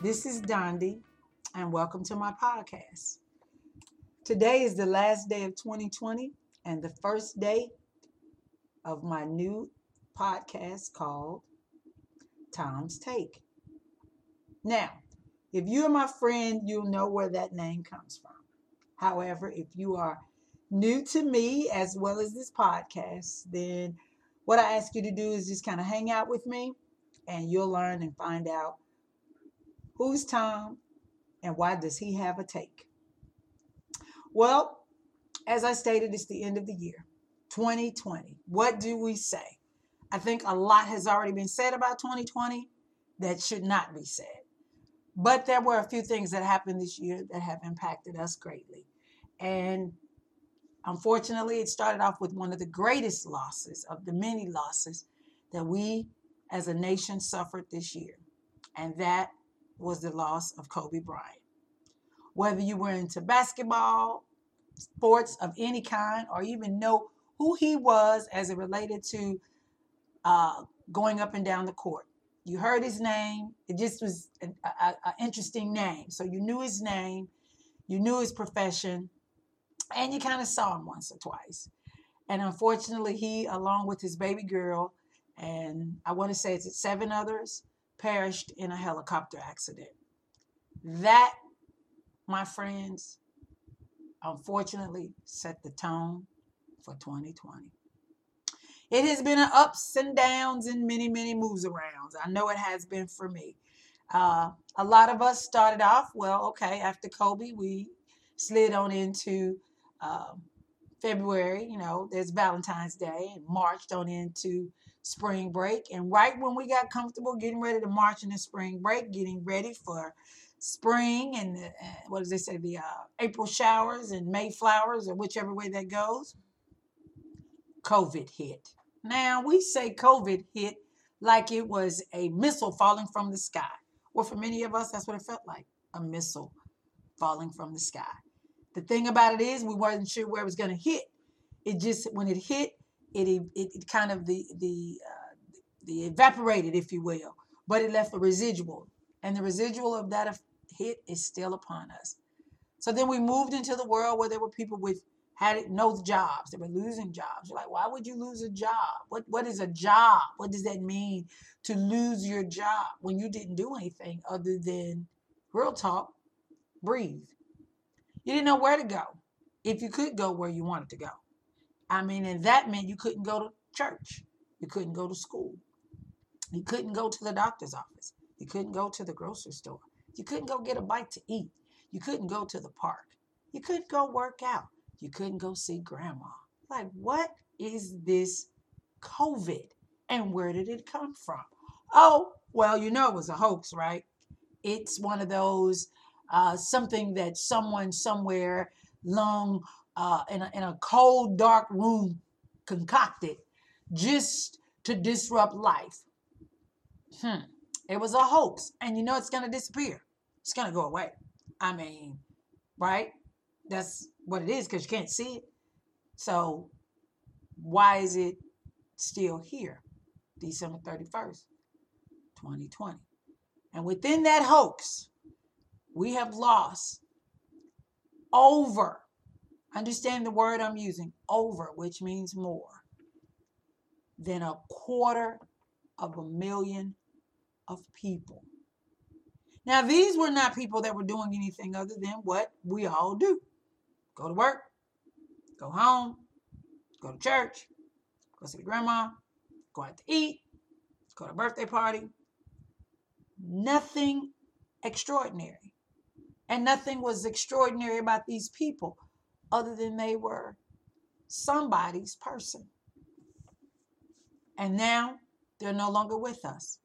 This is Dondi, and welcome to my podcast. Today is the last day of 2020 and the first day of my new podcast called Tom's Take. Now, if you're my friend, you'll know where that name comes from. However, if you are new to me as well as this podcast, then what I ask you to do is just kind of hang out with me and you'll learn and find out who's Tom and why does he have a take. Well, as I stated, it's the end of the year, 2020. What do we say? I think a lot has already been said about 2020 that should not be said. But there were a few things that happened this year that have impacted us greatly. And unfortunately, it started off with one of the greatest losses of the many losses that we as a nation suffered this year. And that was the loss of Kobe Bryant. Whether you were into basketball, sports of any kind, or even know who he was as it related to uh, going up and down the court. You heard his name. It just was an interesting name. So you knew his name, you knew his profession, and you kind of saw him once or twice. And unfortunately, he, along with his baby girl, and I want to say it's seven others, perished in a helicopter accident. That, my friends, unfortunately set the tone for 2020. It has been an ups and downs and many, many moves around. I know it has been for me. Uh, a lot of us started off, well, okay, after Kobe, we slid on into um, February, you know, there's Valentine's Day, and marched on into spring break. And right when we got comfortable getting ready to march into spring break, getting ready for spring and uh, what does they say, the uh, April showers and May flowers, or whichever way that goes, COVID hit. Now, we say COVID hit like it was a missile falling from the sky. Well, for many of us, that's what it felt like a missile falling from the sky. The thing about it is, we weren't sure where it was going to hit. It just, when it hit, it, it, it kind of the, the, uh, the evaporated, if you will, but it left a residual. And the residual of that hit is still upon us. So then we moved into the world where there were people with had no jobs. They were losing jobs. You're like, why would you lose a job? What what is a job? What does that mean to lose your job when you didn't do anything other than real talk, breathe? You didn't know where to go. If you could go where you wanted to go. I mean, and that meant you couldn't go to church. You couldn't go to school. You couldn't go to the doctor's office. You couldn't go to the grocery store. You couldn't go get a bite to eat. You couldn't go to the park. You couldn't go work out. You couldn't go see grandma. Like, what is this COVID? And where did it come from? Oh, well, you know it was a hoax, right? It's one of those, uh, something that someone somewhere long uh, in, a, in a cold, dark room concocted just to disrupt life. Hmm. It was a hoax. And you know it's going to disappear. It's going to go away. I mean, right? That's what it is because you can't see it. So why is it still here? December 31st, 2020. And within that hoax, we have lost over, understand the word I'm using, over, which means more, than a quarter of a million of people. Now, these were not people that were doing anything other than what we all do go to work, go home, go to church, go see grandma, go out to eat, go to a birthday party. Nothing extraordinary. And nothing was extraordinary about these people other than they were somebody's person. And now they're no longer with us.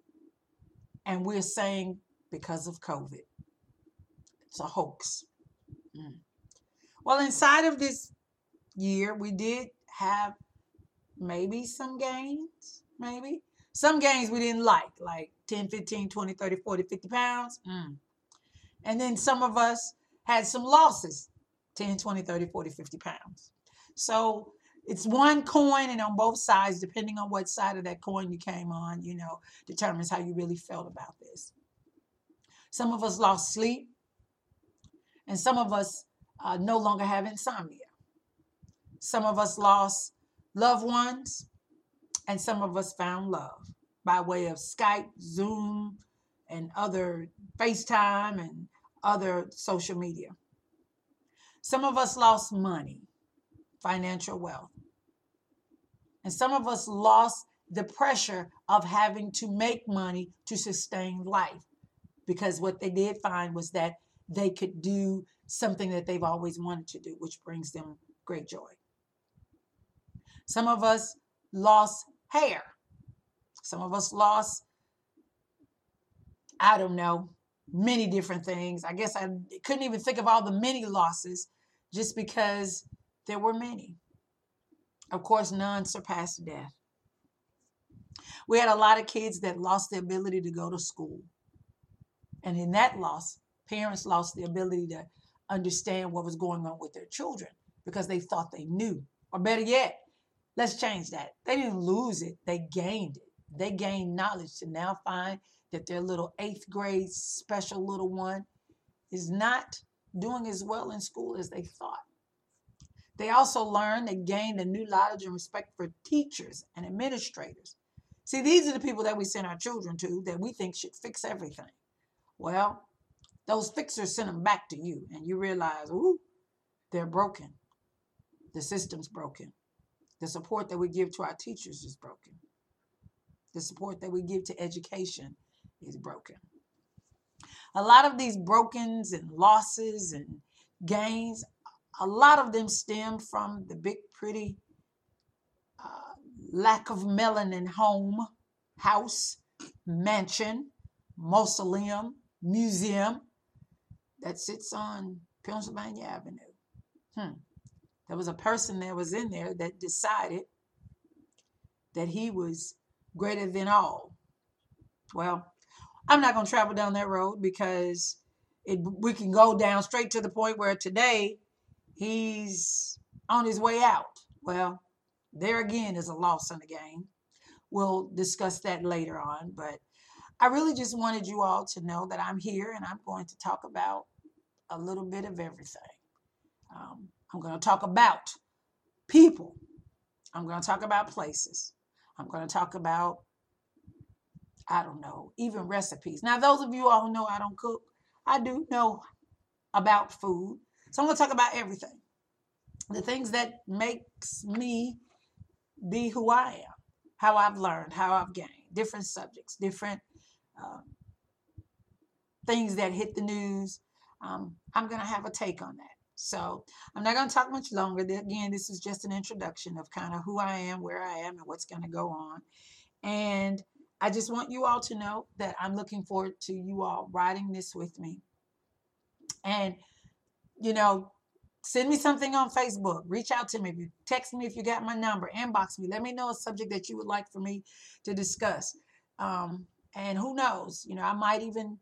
And we're saying because of COVID. It's a hoax. Mm. Well, inside of this year, we did have maybe some gains, maybe. Some gains we didn't like, like 10, 15, 20, 30, 40, 50 pounds. Mm. And then some of us had some losses 10, 20, 30, 40, 50 pounds. So it's one coin, and on both sides, depending on what side of that coin you came on, you know, determines how you really felt about this. Some of us lost sleep, and some of us uh, no longer have insomnia. Some of us lost loved ones, and some of us found love by way of Skype, Zoom, and other FaceTime and other social media. Some of us lost money, financial wealth. And some of us lost the pressure of having to make money to sustain life because what they did find was that they could do something that they've always wanted to do, which brings them great joy. Some of us lost hair. Some of us lost, I don't know, many different things. I guess I couldn't even think of all the many losses just because there were many. Of course, none surpassed death. We had a lot of kids that lost the ability to go to school. And in that loss, parents lost the ability to understand what was going on with their children because they thought they knew. Or better yet, let's change that. They didn't lose it, they gained it. They gained knowledge to now find that their little eighth grade special little one is not doing as well in school as they thought. They also learned and gained a new knowledge and respect for teachers and administrators. See, these are the people that we send our children to that we think should fix everything. Well, those fixers send them back to you, and you realize, ooh, they're broken. The system's broken. The support that we give to our teachers is broken. The support that we give to education is broken. A lot of these brokens and losses and gains, a lot of them stem from the big, pretty uh, lack of melanin home, house, mansion, mausoleum, museum that sits on Pennsylvania Avenue. Hmm. There was a person that was in there that decided that he was greater than all. Well, I'm not going to travel down that road because it, we can go down straight to the point where today he's on his way out. Well, there again is a loss in the game. We'll discuss that later on, but I really just wanted you all to know that I'm here and I'm going to talk about a little bit of everything. Um, I'm going to talk about people. I'm going to talk about places. I'm going to talk about, I don't know, even recipes. Now, those of you all who know I don't cook, I do know about food. So I'm going to talk about everything. The things that makes me be who I am, how I've learned, how I've gained, different subjects, different um, things that hit the news. Um, I'm going to have a take on that. So I'm not going to talk much longer. Again, this is just an introduction of kind of who I am, where I am, and what's going to go on. And I just want you all to know that I'm looking forward to you all writing this with me. And, you know, send me something on Facebook. Reach out to me. If you text me if you got my number, inbox me. Let me know a subject that you would like for me to discuss. Um, and who knows, you know, I might even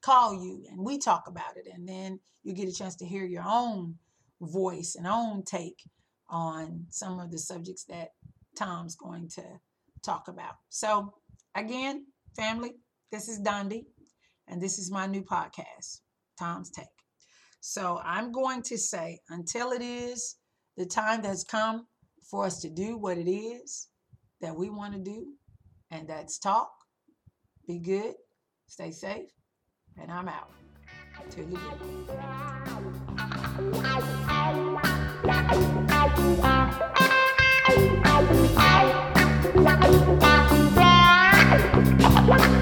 call you and we talk about it. And then you get a chance to hear your own voice and own take on some of the subjects that Tom's going to talk about. So, again, family, this is Dondi, and this is my new podcast, Tom's Take. So, I'm going to say until it is the time that's come for us to do what it is that we want to do, and that's talk, be good, stay safe, and I'm out. Till you What?